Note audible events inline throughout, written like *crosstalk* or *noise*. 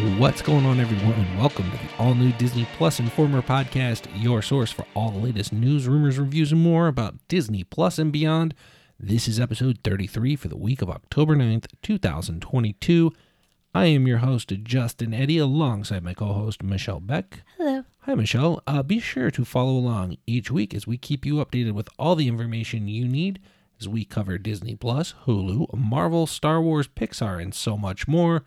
What's going on, everyone, and welcome to the all new Disney Plus Informer podcast, your source for all the latest news, rumors, reviews, and more about Disney Plus and beyond. This is episode 33 for the week of October 9th, 2022. I am your host, Justin Eddy, alongside my co host, Michelle Beck. Hello. Hi, Michelle. Uh, be sure to follow along each week as we keep you updated with all the information you need as we cover Disney Plus, Hulu, Marvel, Star Wars, Pixar, and so much more.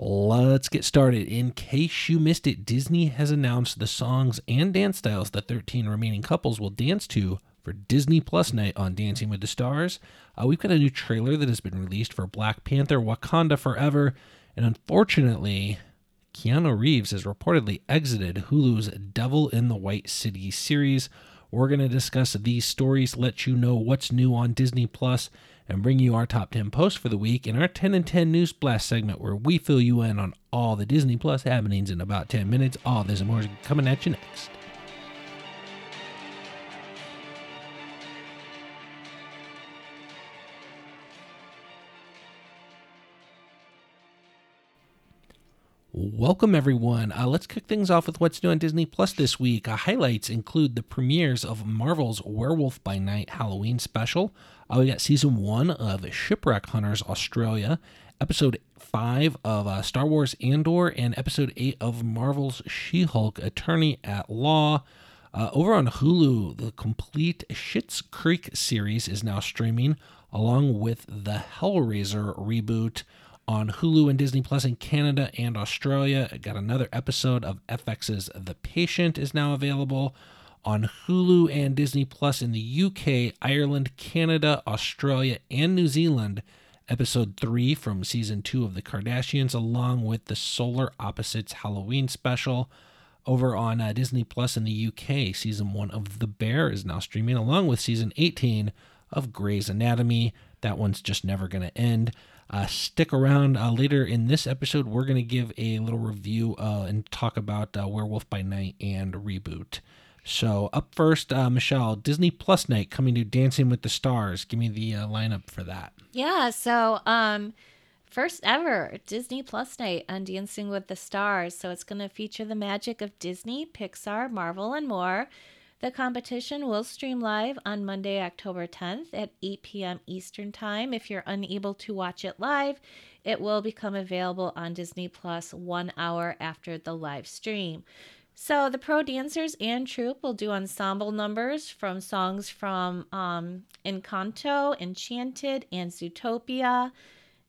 Let's get started. In case you missed it, Disney has announced the songs and dance styles the 13 remaining couples will dance to for Disney Plus night on Dancing with the Stars. Uh, we've got a new trailer that has been released for Black Panther Wakanda Forever, and unfortunately, Keanu Reeves has reportedly exited Hulu's Devil in the White City series. We're going to discuss these stories, let you know what's new on Disney Plus, and bring you our top 10 posts for the week in our 10 and 10 News Blast segment where we fill you in on all the Disney Plus happenings in about 10 minutes. All this and more is coming at you next. Welcome, everyone. Uh, let's kick things off with what's new on Disney Plus this week. Uh, highlights include the premieres of Marvel's Werewolf by Night Halloween special. Uh, we got season one of Shipwreck Hunters Australia, episode five of uh, Star Wars Andor, and episode eight of Marvel's She Hulk Attorney at Law. Uh, over on Hulu, the complete Schitt's Creek series is now streaming, along with the Hellraiser reboot on Hulu and Disney Plus in Canada and Australia. Got another episode of FX's The Patient is now available on Hulu and Disney Plus in the UK, Ireland, Canada, Australia, and New Zealand. Episode 3 from season 2 of The Kardashians, along with the Solar Opposites Halloween special. Over on uh, Disney Plus in the UK, season 1 of The Bear is now streaming, along with season 18 of Grey's Anatomy. That one's just never going to end. Uh, stick around uh, later in this episode. We're going to give a little review uh, and talk about uh, Werewolf by Night and Reboot. So, up first, uh, Michelle, Disney Plus Night coming to Dancing with the Stars. Give me the uh, lineup for that. Yeah, so um first ever Disney Plus night on Dancing with the Stars. So it's going to feature the magic of Disney, Pixar, Marvel and more. The competition will stream live on Monday, October 10th at 8 p.m. Eastern Time. If you're unable to watch it live, it will become available on Disney Plus one hour after the live stream. So the pro dancers and troupe will do ensemble numbers from songs from um, Encanto, Enchanted, and Zootopia.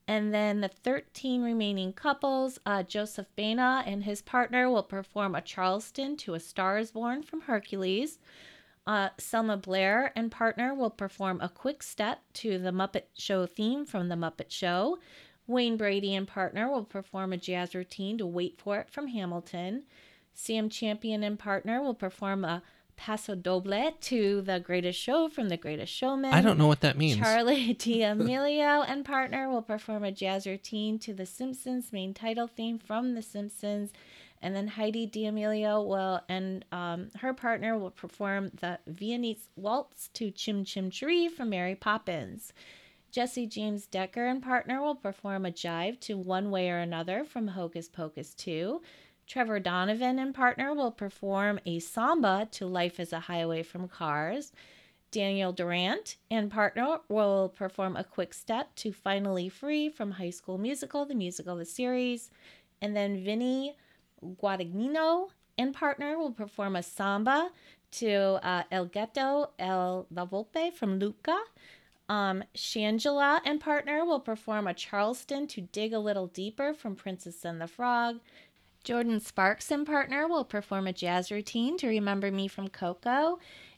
And then the 13 remaining couples, uh, Joseph Baena and his partner will perform a Charleston to A Star is Born from Hercules. Uh, Selma Blair and partner will perform a quick step to the Muppet Show theme from The Muppet Show. Wayne Brady and partner will perform a jazz routine to Wait For It from Hamilton. Sam Champion and partner will perform a Paso Doble to The Greatest Show from The Greatest Showman. I don't know what that means. Charlie *laughs* D'Amelio and partner will perform a jazz routine to The Simpsons main title theme from The Simpsons. And then Heidi D'Amelio will and um, her partner will perform the Viennese waltz to Chim Chim Cheree from Mary Poppins. Jessie James Decker and partner will perform a jive to One Way or Another from Hocus Pocus 2. Trevor Donovan and partner will perform a samba to Life is a Highway from Cars. Daniel Durant and partner will perform a quick step to Finally Free from High School Musical, the musical, of the series. And then Vinny Guadagnino and partner will perform a samba to uh, El Ghetto El La Volpe from Luca. Um, Shangela and partner will perform a Charleston to Dig a Little Deeper from Princess and the Frog. Jordin Sparks and partner will perform a jazz routine to Remember Me from Coco.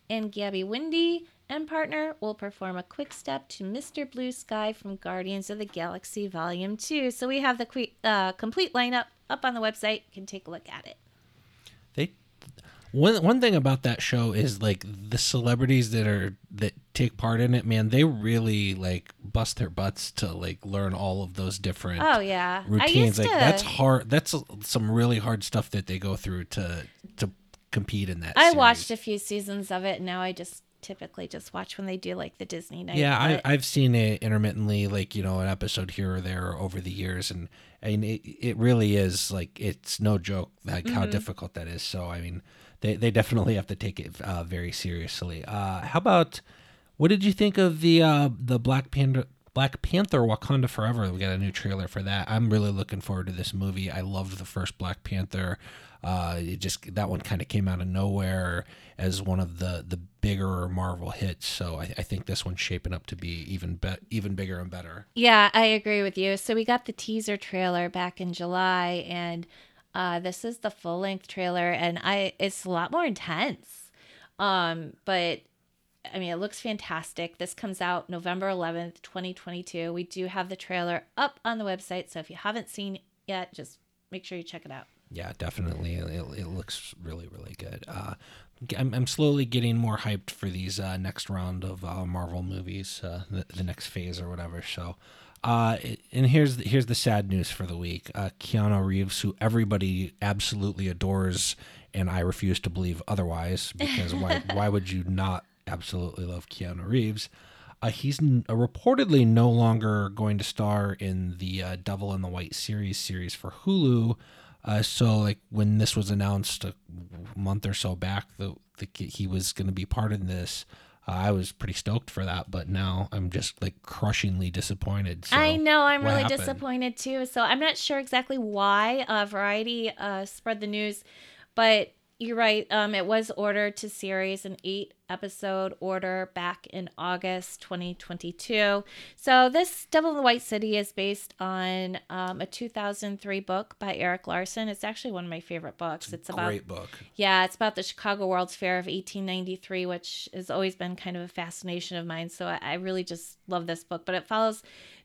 And Gabby Windey and partner will perform a quick step to Mr. Blue Sky from Guardians of the Galaxy Volume 2. So we have the uh, complete lineup up on the website. You can take a look at it. They one one thing about that show is like the celebrities that are that take part in it, man, they really like bust their butts to like learn all of those different Oh, yeah. I routines. Like to- that's hard. That's some really hard stuff that they go through to to compete in that. I series. watched a few seasons of it, and now I just typically just watch when they do like the Disney night. Yeah, I, I've seen it intermittently, like you know, an episode here or there over the years, and I mean, it, it really is like it's no joke like how mm-hmm. difficult that is. So I mean, they they definitely have to take it uh, very seriously. Uh, how about what did you think of the uh, the Black Panther? Black Panther Wakanda Forever. We got a new trailer for that. I'm really looking forward to this movie. I loved the first Black Panther. Uh, it just that one kind of came out of nowhere as one of the the bigger Marvel hits. So I, I think this one's shaping up to be even be- even bigger and better. Yeah, I agree with you. So we got the teaser trailer back in July, and uh, this is the full length trailer, and I it's a lot more intense. Um, but I mean, it looks fantastic. This comes out November 11th, 2022. We do have the trailer up on the website, so if you haven't seen yet, just make sure you check it out. Yeah, definitely. It, it looks really, really good. Uh, I'm, I'm slowly getting more hyped for these uh, next round of uh, Marvel movies, uh, the, the next phase or whatever. So, uh, and here's the, here's the sad news for the week: uh, Keanu Reeves, who everybody absolutely adores, and I refuse to believe otherwise, because why *laughs* why would you not absolutely love Keanu Reeves? Uh, he's n- uh, reportedly no longer going to star in the uh, Devil in the White series series for Hulu. Uh, so, like when this was announced a month or so back, the, the he was going to be part of this. Uh, I was pretty stoked for that, but now I'm just like crushingly disappointed. So, I know I'm really happened? disappointed too. So I'm not sure exactly why uh, Variety uh, spread the news, but you're right. Um, it was ordered to series an eight episode order back in August 2022. So this Devil in the White City is based on um, a 2003 book by Erik Larson. It's actually one of my favorite books. It's about Great book. yeah, it's about the Chicago World's Fair of 1893, which has always been kind of a fascination of mine. So I, I really just love this book. But it follows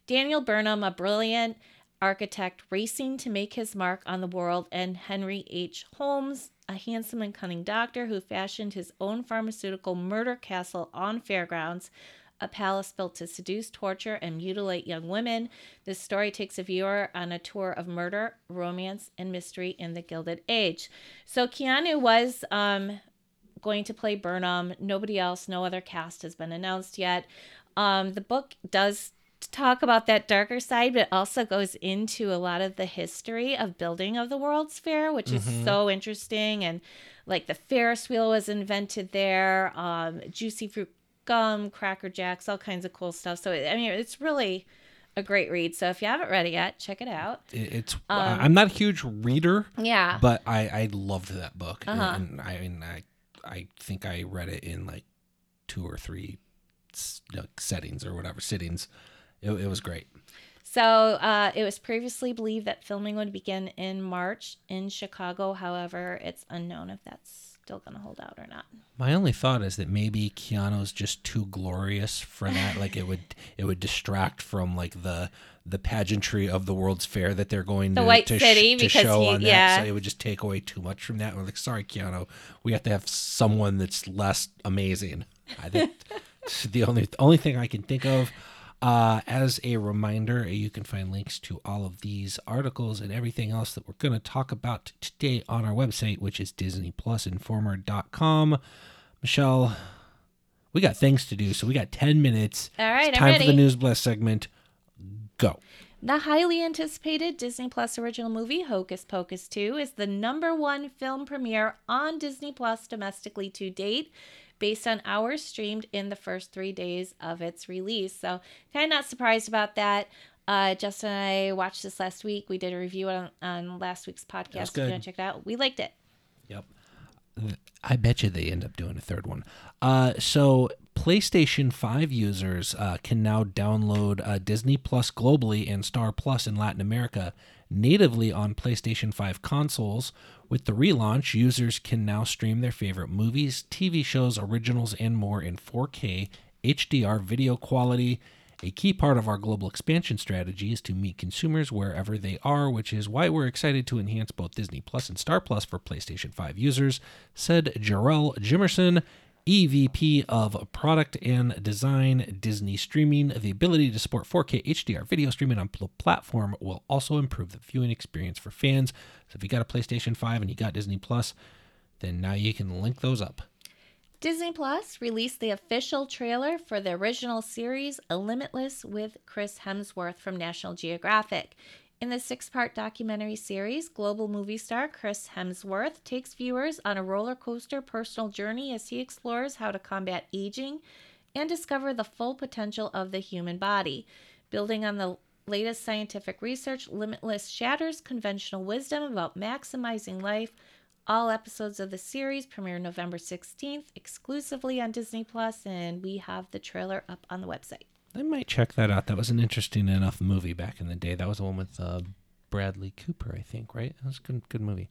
Daniel Burnham, a brilliant architect racing to make his mark on the world, and Henry H. Holmes, a handsome and cunning doctor who fashioned his own pharmaceutical murder castle on fairgrounds. A palace built to seduce, torture, and mutilate young women. This story takes a viewer on a tour of murder, romance, and mystery in the Gilded Age. So Keanu was um, going to play Burnham. Nobody else, no other cast has been announced yet. Um, the book does talk about that darker side, but it also goes into a lot of the history of building of the World's Fair, which is so interesting. And like the Ferris wheel was invented there, um, juicy fruit gum, Cracker Jacks, all kinds of cool stuff. So I mean, it's really a great read. So if you haven't read it yet, check it out. It's Um, I'm not a huge reader, Yeah. but I I loved that book, Uh-huh. and I mean I I think I read it in like two or three settings or whatever sittings. It, it was great. So uh, it was previously believed that filming would begin in March in Chicago. However, it's unknown if that's still going to hold out or not. My only thought is that maybe Keanu's just too glorious for that. like it would it would distract from like the the pageantry of the World's Fair that they're going The to, White to, sh- City, to show he- on that. yeah. So it would just take away too much from that. We're like, sorry, Keanu, we have to have someone that's less amazing. I think *laughs* the only the only thing I can think of. Uh, as a reminder, you can find links to all of these articles and everything else that we're going to talk about today on our website, which is DisneyPlusInformer.com. Michelle, we got things to do, so we got 10 minutes. All right, It's I'm time for the. News Blast segment. Go. The highly anticipated Disney Plus original movie Hocus Pocus 2 is the number one film premiere on Disney Plus domestically to date, based on hours streamed in the first three days of its release. So, kind of not surprised about that. Uh, Justin and I watched this last week. We did a review on, on last week's podcast. If you want to check it out, we liked it. Yep. I bet you they end up doing a third one. Uh, so PlayStation 5 users uh, can now download uh, Disney Plus globally and Star Plus in Latin America natively on PlayStation 5 consoles. With the relaunch, users can now stream their favorite movies, TV shows, originals, and more in 4K HDR video quality. A key part of our global expansion strategy is to meet consumers wherever they are, which is why we're excited to enhance both Disney Plus and Star Plus for PlayStation 5 users, said Jerrell Jemison, EVP of Product and Design, Disney Streaming. The ability to support 4K HDR video streaming on the platform will also improve the viewing experience for fans. So if you got a PlayStation 5 and you got Disney Plus, then now you can link those up. Disney Plus released the official trailer for the original series A Limitless with Chris Hemsworth from National Geographic. In the six part documentary series, global movie star Chris Hemsworth takes viewers on a roller coaster personal journey as he explores how to combat aging and discover the full potential of the human body. Building on the latest scientific research, Limitless shatters conventional wisdom about maximizing life. All episodes of the series premiere November 16th exclusively on Disney Plus, and we have the trailer up on the website. I might check that out. That was an interesting enough movie back in the day. That was the one with uh, Bradley Cooper, I think, right? That was a good, good movie.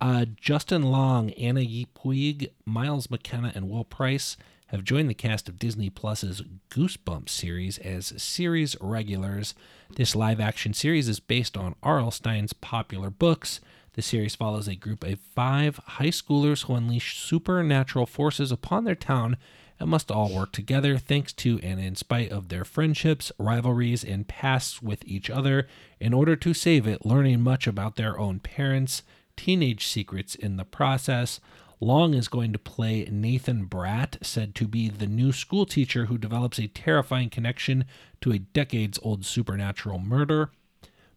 Uh, Justin Long, Ana Yi Puig, Miles McKenna, and Will Price have joined the cast of Disney Plus's Goosebumps series as series regulars. This live action series is based on R.L. Stine's popular books. The series follows a group of five high schoolers who unleash supernatural forces upon their town and must all work together thanks to and in spite of their friendships, rivalries, and pasts with each other in order to save it, learning much about their own parents, teenage secrets in the process. Long is going to play Nathan Bratt, said to be the new school teacher who develops a terrifying connection to a decades old supernatural murder.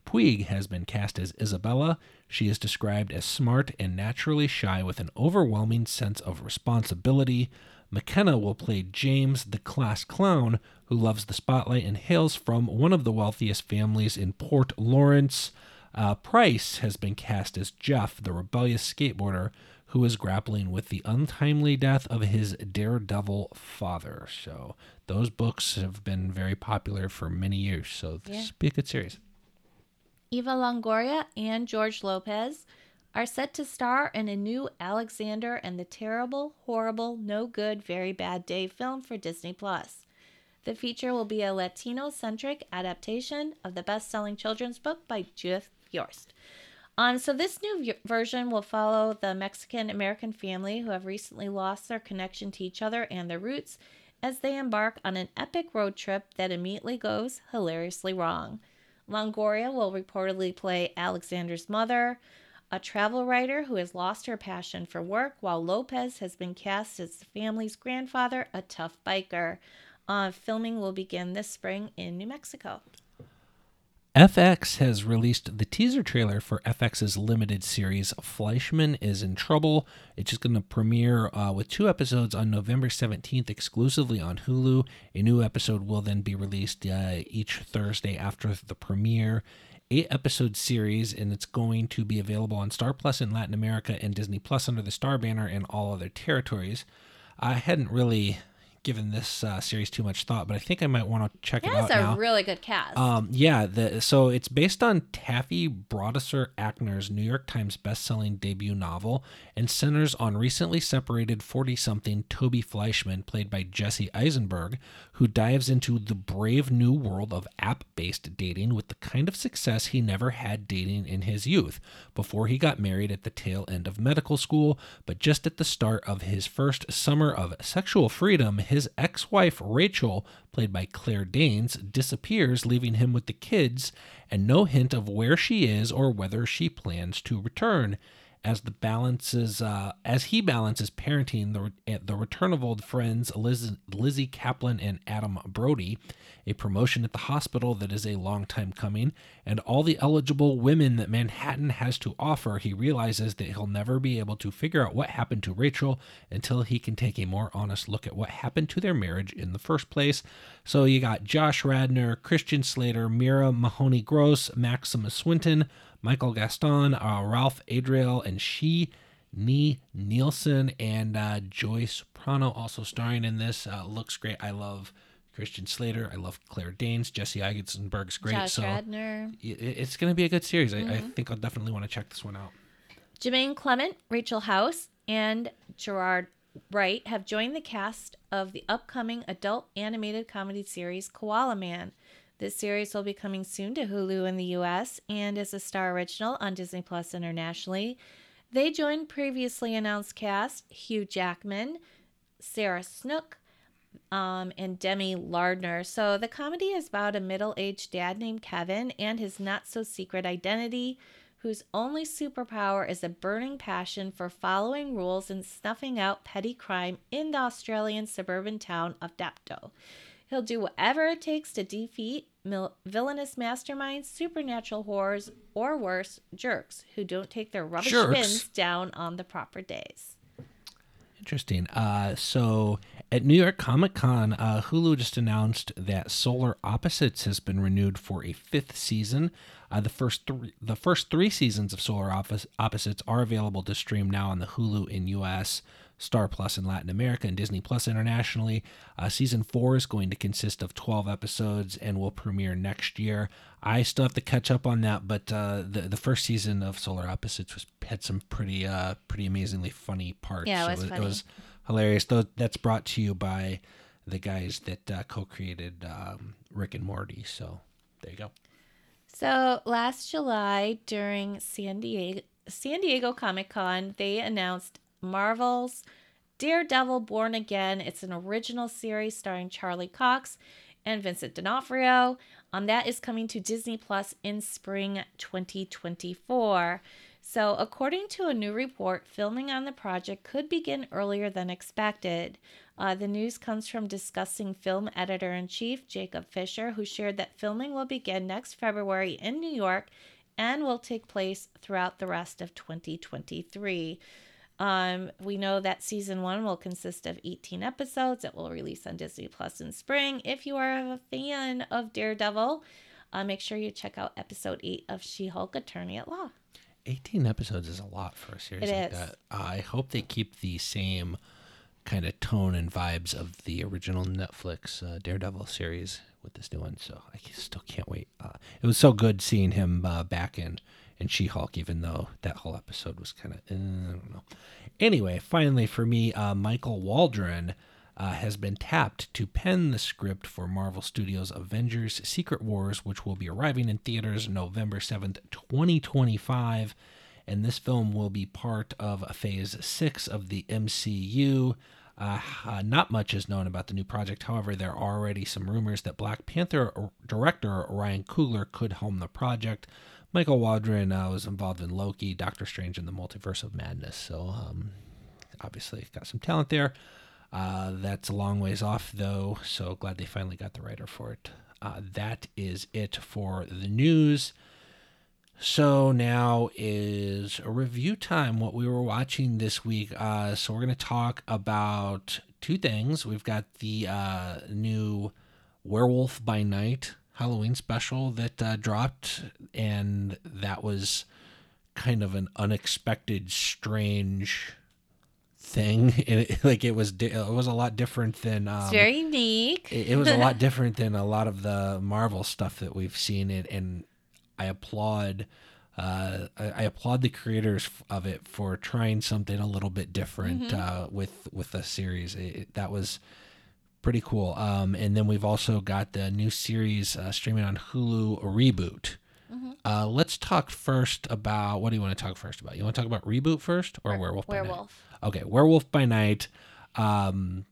Puig has been cast as Isabella. She is described as smart and naturally shy with an overwhelming sense of responsibility. McKenna will play James, the class clown, who loves the spotlight and hails from one of the wealthiest families in Port Lawrence. Uh, Price has been cast as Jeff, the rebellious skateboarder who is grappling with the untimely death of his daredevil father. So those books have been very popular for many years. So this Yeah. be a good series. Eva Longoria and George Lopez are set to star in a new Alexander and the Terrible, Horrible, No Good, Very Bad Day film for Disney Plus. The feature will be a Latino centric adaptation of the best selling children's book by Judith Viorst. Um, so, this new version will follow the Mexican American family who have recently lost their connection to each other and their roots as they embark on an epic road trip that immediately goes hilariously wrong. Longoria will reportedly play Alexander's mother, a travel writer who has lost her passion for work, while Lopez has been cast as the family's grandfather, a tough biker. Uh, filming will begin this spring in New Mexico. FX has released the teaser trailer for FX's limited series Fleishman is in Trouble. It's just going to premiere uh, with two episodes on November 17th exclusively on Hulu. A new episode will then be released uh, each Thursday after the premiere. Eight episode series, and it's going to be available on Star Plus in Latin America and Disney Plus under the Star banner in all other territories. I hadn't really given this uh, series too much thought, but I think I might want to check it That's out a now. really good cast. Um, yeah, the, so it's based on Taffy Brodesser Akner's New York Times bestselling debut novel and centers on recently separated 40 something Toby Fleishman, played by Jesse Eisenberg, who dives into the brave new world of app based dating with the kind of success he never had dating in his youth before he got married at the tail end of medical school. But just at the start of his first summer of sexual freedom, his ex wife Rachel, played by Claire Danes, disappears, leaving him with the kids and no hint of where she is or whether she plans to return. As the balances, uh, as he balances parenting the the return of old friends Liz, Lizzy Caplan and Adam Brody, a promotion at the hospital that is a long time coming, and all the eligible women that Manhattan has to offer, he realizes that he'll never be able to figure out what happened to Rachel until he can take a more honest look at what happened to their marriage in the first place. So you got Josh Radnor, Christian Slater, Mira Mahoney Gross, Maximus Swinton, Michael Gaston, uh, Ralph Adriel, and she. Nee Nielsen and uh, Joy Soprano also starring in this. Uh, looks great. I love Christian Slater. I love Claire Danes. Jesse Eisenberg's great. Josh so Radnor. it's going to be a good series. I, I think I'll definitely want to check this one out. Jemaine Clement, Rachel House, and Gerard Wright have joined the cast of the upcoming adult animated comedy series Koala Man. This series will be coming soon to Hulu in the US and is a star original on Disney Plus internationally. They joined previously announced cast Hugh Jackman, Sarah Snook, um, and Demi Lardner. So the comedy is about a middle aged dad named Kevin and his not so secret identity whose only superpower is a burning passion for following rules and snuffing out petty crime in the Australian suburban town of Dapto. He'll do whatever it takes to defeat mil- villainous masterminds, supernatural horrors, or worse, jerks who don't take their rubbish Jerks? bins down on the proper days. Interesting. Uh, so at New York Comic Con, uh, Hulu just announced that Solar Opposites has been renewed for a fifth season. Uh, the first three, the first three seasons of Solar Oppos- Opposites are available to stream now on the Hulu in U.S., Star Plus in Latin America, and Disney Plus internationally. Uh, season four is going to consist of 12 episodes and will premiere next year. I still have to catch up on that, but uh, the the first season of Solar Opposites was had some pretty uh, pretty amazingly funny parts. Yeah, it was it funny. was hilarious. Though that's brought to you by the guys that uh, co-created um, Rick and Morty. So there you go. So last July during San Diego San Diego Comic Con, they announced Marvel's Daredevil Born Again. It's an original series starring Charlie Cox and Vincent D'Onofrio. Um, that is coming to Disney Plus in spring 2024. So, according to a new report, filming on the project could begin earlier than expected. Uh, the news comes from discussing film editor in chief Jacob Fisher, who shared that filming will begin next February in New York and will take place throughout the rest of 2023. Um, we know that season one will consist of 18 episodes. It will release on Disney Plus in spring. If you are a fan of Daredevil, uh, make sure you check out episode eight of She Hulk Attorney at Law. 18 episodes is a lot for a series It like is. that. I hope they keep the same kind of tone and vibes of the original Netflix uh, Daredevil series with this new one. So I still can't wait. Uh, it was so good seeing him uh, back in in She-Hulk, even though that whole episode was kind of uh, I don't know. Anyway, finally for me, uh, Michael Waldron. Uh, has been tapped to pen the script for Marvel Studios' Avengers Secret Wars, which will be arriving in theaters November 7th, 2025 and this film will be part of phase six of the MCU. Uh, uh, not much is known about the new project. However, there are already some rumors that Black Panther director Ryan Coogler could helm the project. Michael Waldron uh, was involved in Loki, Doctor Strange, and the Multiverse of Madness. So, um, obviously, got some talent there. Uh, that's a long ways off, though. So glad they finally got the writer for it. Uh, that is it for the news. So now is a review time. What we were watching this week. Uh, so we're going to talk about two things. We've got the uh, new Werewolf by Night Halloween special that uh, dropped, and that was kind of an unexpected, strange thing. *laughs* It, like it was, di- it was a lot different than. Um, It's very unique. it, it was a *laughs* lot different than a lot of the Marvel stuff that we've seen it, and I applaud. Uh, I, I applaud the creators of it for trying something a little bit different uh, with with the series. It- that was pretty cool. Um, and then we've also got the new series uh, streaming on Hulu, Reboot. Uh, let's talk first about what do you want to talk first about? You want to talk about Reboot first or Werewolf? by Night? Werewolf. Okay, Werewolf by Night. Um,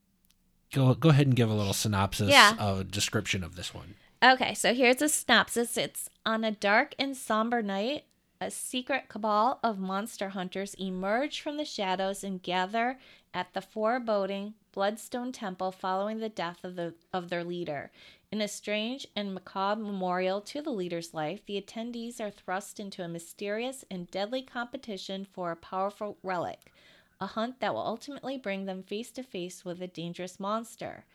go go ahead and give a little synopsis, Yeah. a description of this one. Okay, so here's a synopsis. It's on a dark and somber night, a secret cabal of monster hunters emerge from the shadows and gather at the foreboding Bloodstone Temple following the death of the of their leader. In a strange and macabre memorial to the leader's life, the attendees are thrust into a mysterious and deadly competition for a powerful relic, a hunt that will ultimately bring them face to face with a dangerous monster.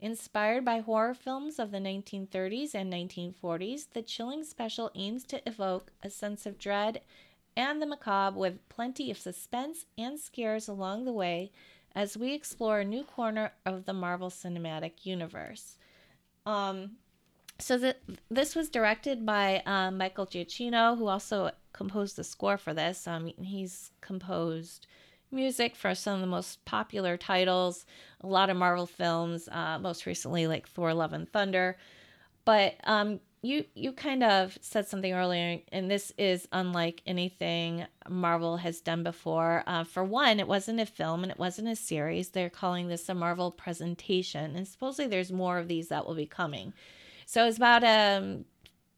Inspired by horror films of the 1930s and 1940s, the chilling special aims to evoke a sense of dread and the macabre with plenty of suspense and scares along the way as we explore a new corner of the Marvel Cinematic Universe. Um, so th- this was directed by um, Michael Giacchino, who also composed the score for this. Um, he's composed music for some of the most popular titles, a lot of Marvel films, uh, most recently like Thor: Love and Thunder. But um, you you kind of said something earlier, and this is unlike anything Marvel has done before. Uh, for one, it wasn't a film and it wasn't a series. They're calling this a Marvel presentation, and supposedly there's more of these that will be coming. So it's about a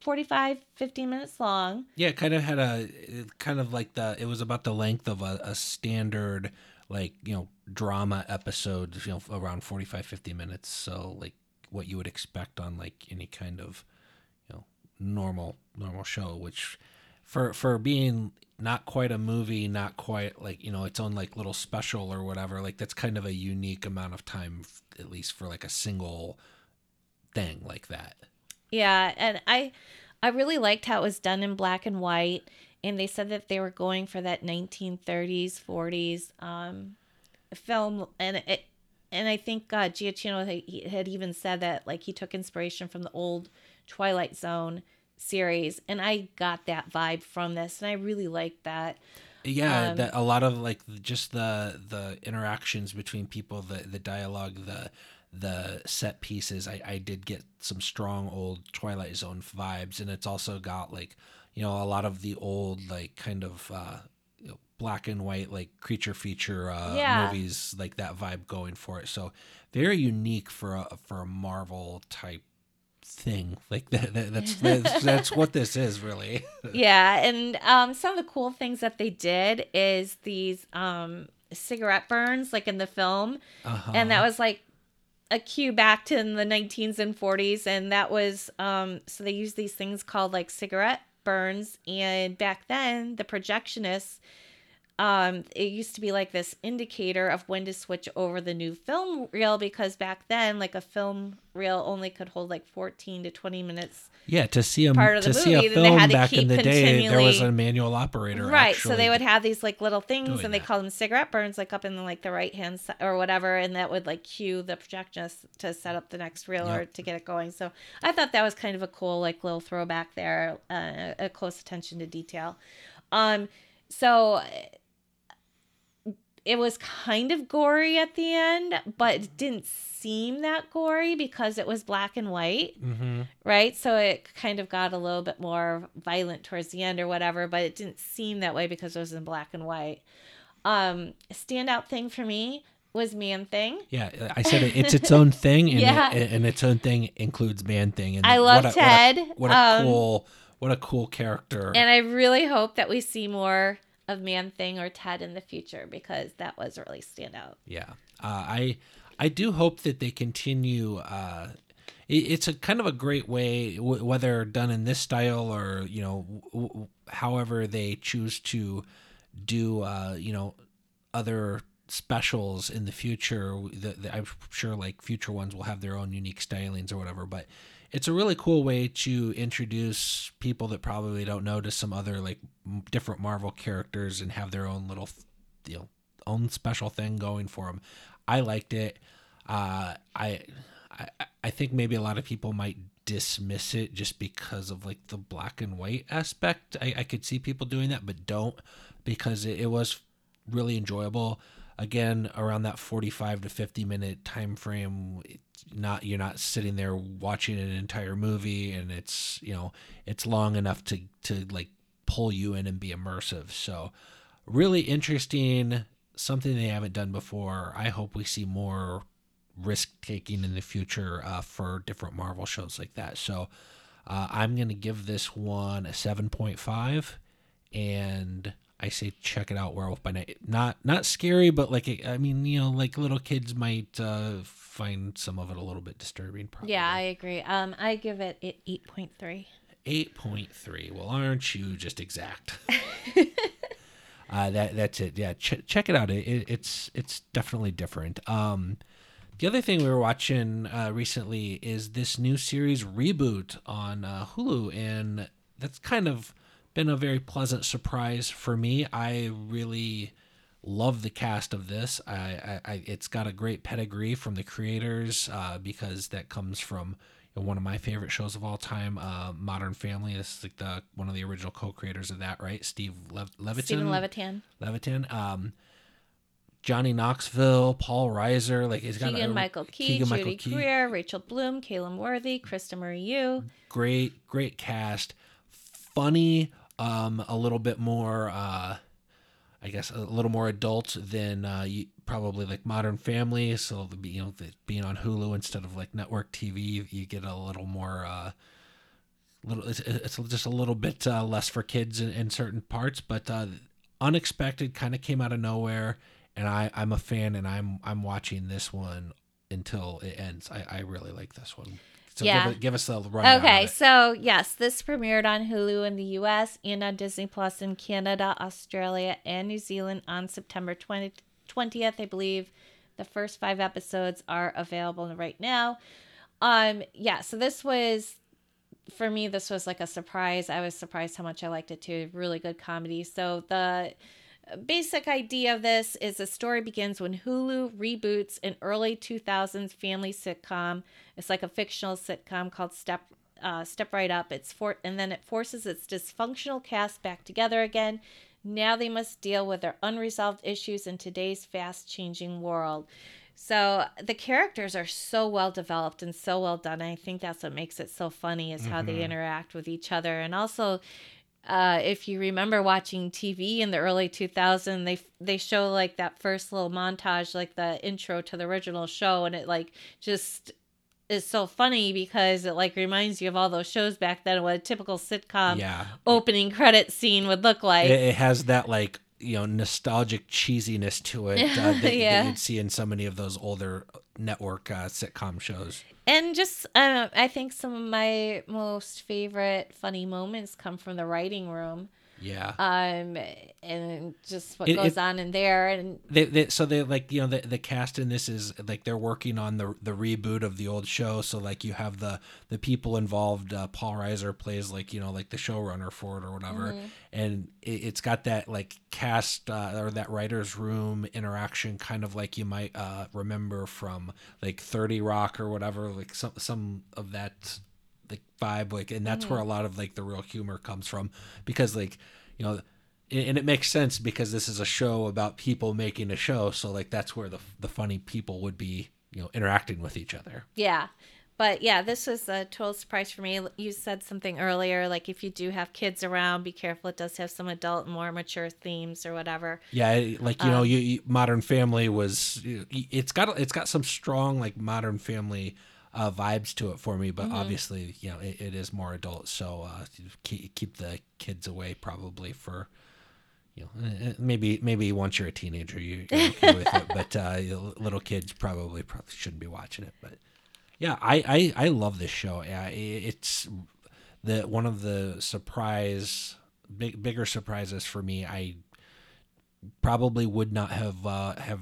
45, 50 minutes long. Yeah, it kind of had a kind of like the it was about the length of a, a standard like you know drama episode you know around 45 50 minutes so like what you would expect on like any kind of normal normal show which for for being not quite a movie not quite like you know its own like little special or whatever like that's kind of a unique amount of time at least for like a single thing like that. Yeah, and I I really liked how it was done in black and white and they said that they were going for that 1930s 40s um film and it and I think uh, Giacchino had- had even said that like he took inspiration from the old Twilight Zone series and I got that vibe from this and I really liked that. Yeah, Um, that a lot of like just the the interactions between people, the the dialogue, the the set pieces. I I did get some strong old Twilight Zone vibes, and it's also got like you know a lot of the old like kind of uh, you know, black and white like creature feature uh, Yeah. movies like that vibe going for it. So very unique for a for a Marvel type thing like that, that that's, *laughs* that's that's what this is really *laughs* yeah, and um, some of the cool things that they did is these um, cigarette burns, like in the film, uh-huh. and that was like a cue back to in the 19s and 40s, and that was um, so they used these things called like cigarette burns, and back then the projectionists. Um, it used to be like this indicator of when to switch over the new film reel because back then, like a film reel only could hold like 14 to 20 minutes Yeah, to see a part of the to see a movie, film back in the day, there was a manual operator. right so they would have these like little things and they that. call them cigarette burns like up in the, like the right hand side or whatever and that would like cue the projectionist to set up the next reel or to get it going so i thought that was kind of a cool like little throwback there uh, a close attention to detail um so it was kind of gory at the end but it didn't seem that gory because it was black and white Mhm. right? So it kind of got a little bit more violent towards the end or whatever, but it didn't seem that way because it was in black and white. Um, standout thing for me was Man Thing. Yeah, I said it, it's its own thing, and, *laughs* Yeah. it, and its own thing includes Man Thing. And I love what a, Ted. What a, what a um, cool, what a cool character. And I really hope that we see more of Man Thing or Ted in the future because that was really standout. Yeah, uh, I I do hope that they continue. Uh, it, it's a kind of a great way, w- whether done in this style or you know, w- w- however they choose to do. Uh, you know, other specials in the future. The, the, I'm sure like future ones will have their own unique stylings or whatever, but. It's a really cool way to introduce people that probably don't know to some other like different Marvel characters and have their own little, you know, own special thing going for them. I liked it. Uh, I, I I think maybe a lot of people might dismiss it just because of like the black and white aspect. I, I could see people doing that, but don't because it, it was really enjoyable. Again, around that forty-five to fifty minute time frame. Not you're not sitting there watching an entire movie, and it's you know it's long enough to to like pull you in and be immersive. So really interesting something they haven't done before i hope we see more risk taking in the future uh, for different marvel shows like that so uh, i'm going to give this one a 7.5 and i say check it out werewolf by night not not scary but like it, i mean you know like little kids might uh, find some of it a little bit disturbing probably. Yeah, I agree. Um, I give it it 8.3. 8.3 well aren't you just exact? *laughs* Uh, that that's it. Yeah ch- check it out. It, it, it's it's definitely different. Um the other thing we were watching uh, recently is this new series reboot on uh, hulu and that's kind of been a very pleasant surprise for me. I really love the cast of this. I, I, I it's got a great pedigree from the creators uh, because that comes from you know, one of my favorite shows of all time uh, modern family. This is like the one of the original co-creators of that right? Steve Le- levitan? Steven Levitan, levitan um, johnny knoxville paul reiser like he's got Keegan a, Michael Key, Keegan-Michael Key. Greer, Rachel Bloom, Caleb Worthy, Krista Marie Yu. great great cast. Funny um a little bit more uh i guess a little more adult than uh you, probably like modern family so the you know the, being on hulu instead of like network tv you get a little more uh little it's, it's just a little bit uh, less for kids in, in certain parts, but uh, unexpected kind of came out of nowhere, and I I'm a fan, and I'm I'm watching this one until it ends. I I really like this one. So Yeah. give, it- give us the rundown. Okay, so yes, this premiered on Hulu in the US and on Disney Plus in Canada, Australia, and New Zealand on September 20, 20th, I believe. The first five episodes are available right now. Um, yeah, so this was for me this was like a surprise. I was surprised how much I liked it too. Really good comedy. So the basic idea of this is the story begins when Hulu reboots an early 2000s family sitcom. It's like a fictional sitcom called Step uh, Step Right Up. It's for and then it forces its dysfunctional cast back together again. Now they must deal with their unresolved issues in today's fast-changing world. So the characters are so well developed and so well done. I think that's what makes it so funny is how they interact with each other and also uh, if you remember watching TV in the early 2000s, they they show like that first little montage, like the intro to the original show, and it like just is so funny because it like reminds you of all those shows back then, what a typical sitcom yeah, opening credit scene would look like. it, it has that like you know nostalgic cheesiness to it uh, *laughs* that, Yeah. that you'd see in so many of those older network uh, sitcom shows. and just uh, I think some of my most favorite funny moments come from the writing room. Yeah. Um, and just what It- goes it- on in there, and they, they so they like you know the the cast in this is like they're working on the the reboot of the old show. So like you have the the people involved uh, paul reiser plays like you know like the showrunner for it or whatever. And it, it's got that like cast uh, or that writers room interaction kind of like you might uh remember from like 30 rock or whatever like some some of that like vibe like and that's where mm-hmm. a lot of like the real humor comes from because like you know and it makes sense because this is a show about people making a show so like that's where the the funny people would be you know interacting with each other Yeah. But yeah, this was a total surprise for me. You said something earlier, like if you do have kids around, be careful. It does have some adult more mature themes or whatever. yeah like you uh, know you, you modern family was it's got it's got some strong like modern family uh, vibes to it for me but obviously you know it, it is more adult so uh keep, keep the kids away probably for you know eh, eh, maybe maybe once you're a teenager you, you're okay with it *laughs* but uh little kids probably probably shouldn't be watching it but yeah i i, I love this show yeah it's the one of the surprise big bigger surprises for me i probably would not have uh have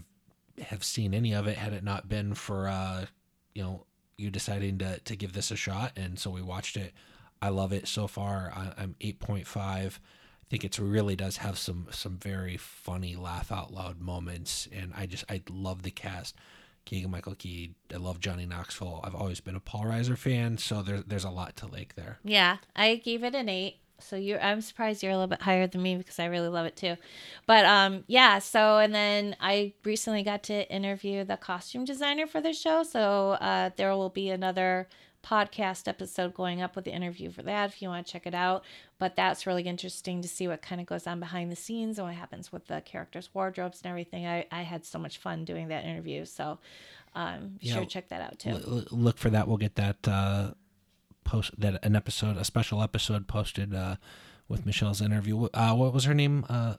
have seen any of it had it not been for uh you know you deciding to to give this a shot and so we watched it. I love it so far. I, i'm 8.5 i think it really does have some some very funny laugh out loud moments and i just i love the cast. Keegan michael key i love johnny knoxville. I've always been a paul reiser fan so there's there's a lot to like there. Yeah, I gave it an eight. So you, I'm surprised you're a little bit higher than me because I really love it too. But um, yeah. So and then I recently got to interview the costume designer for the show. So uh, there will be another podcast episode going up with the interview for that if you want to check it out. But that's really interesting to see what kind of goes on behind the scenes and what happens with the characters' wardrobes and everything. I, I had so much fun doing that interview. So um, be Yeah, sure to check that out too. L- look for that. We'll get that uh, post that an episode, a special episode posted uh, with Michelle's interview. Uh, what was her name? Uh,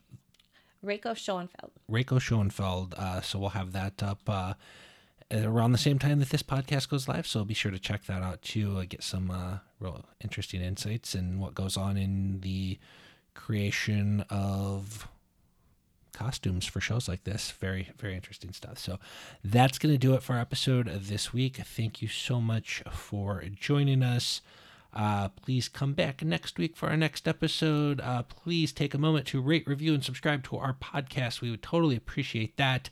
Reiko Schoenfeld. Reiko Schoenfeld. Uh, so we'll have that up uh, around the same time that this podcast goes live. So be sure to check that out too. Uh, get some uh, real interesting insights and what goes on in the creation of costumes for shows like this. Very, very interesting stuff. So that's going to do it for our episode this week. Thank you so much for joining us. Uh, please come back next week for our next episode. Uh, please take a moment to rate, review, and subscribe to our podcast. We would totally appreciate that.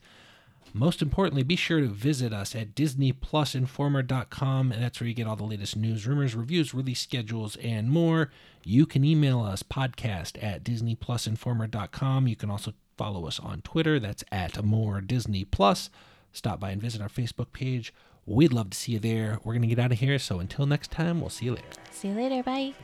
Most importantly, be sure to visit us at DisneyPlusInformer.com, and that's where you get all the latest news, rumors, reviews, release schedules, and more. You can email us podcast at DisneyPlusInformer.com. You can also follow us on Twitter. That's at more Disney Plus. Stop by and visit our Facebook page. We'd love to see you there. We're going to get out of here. So until next time, we'll see you later. See you later. Bye.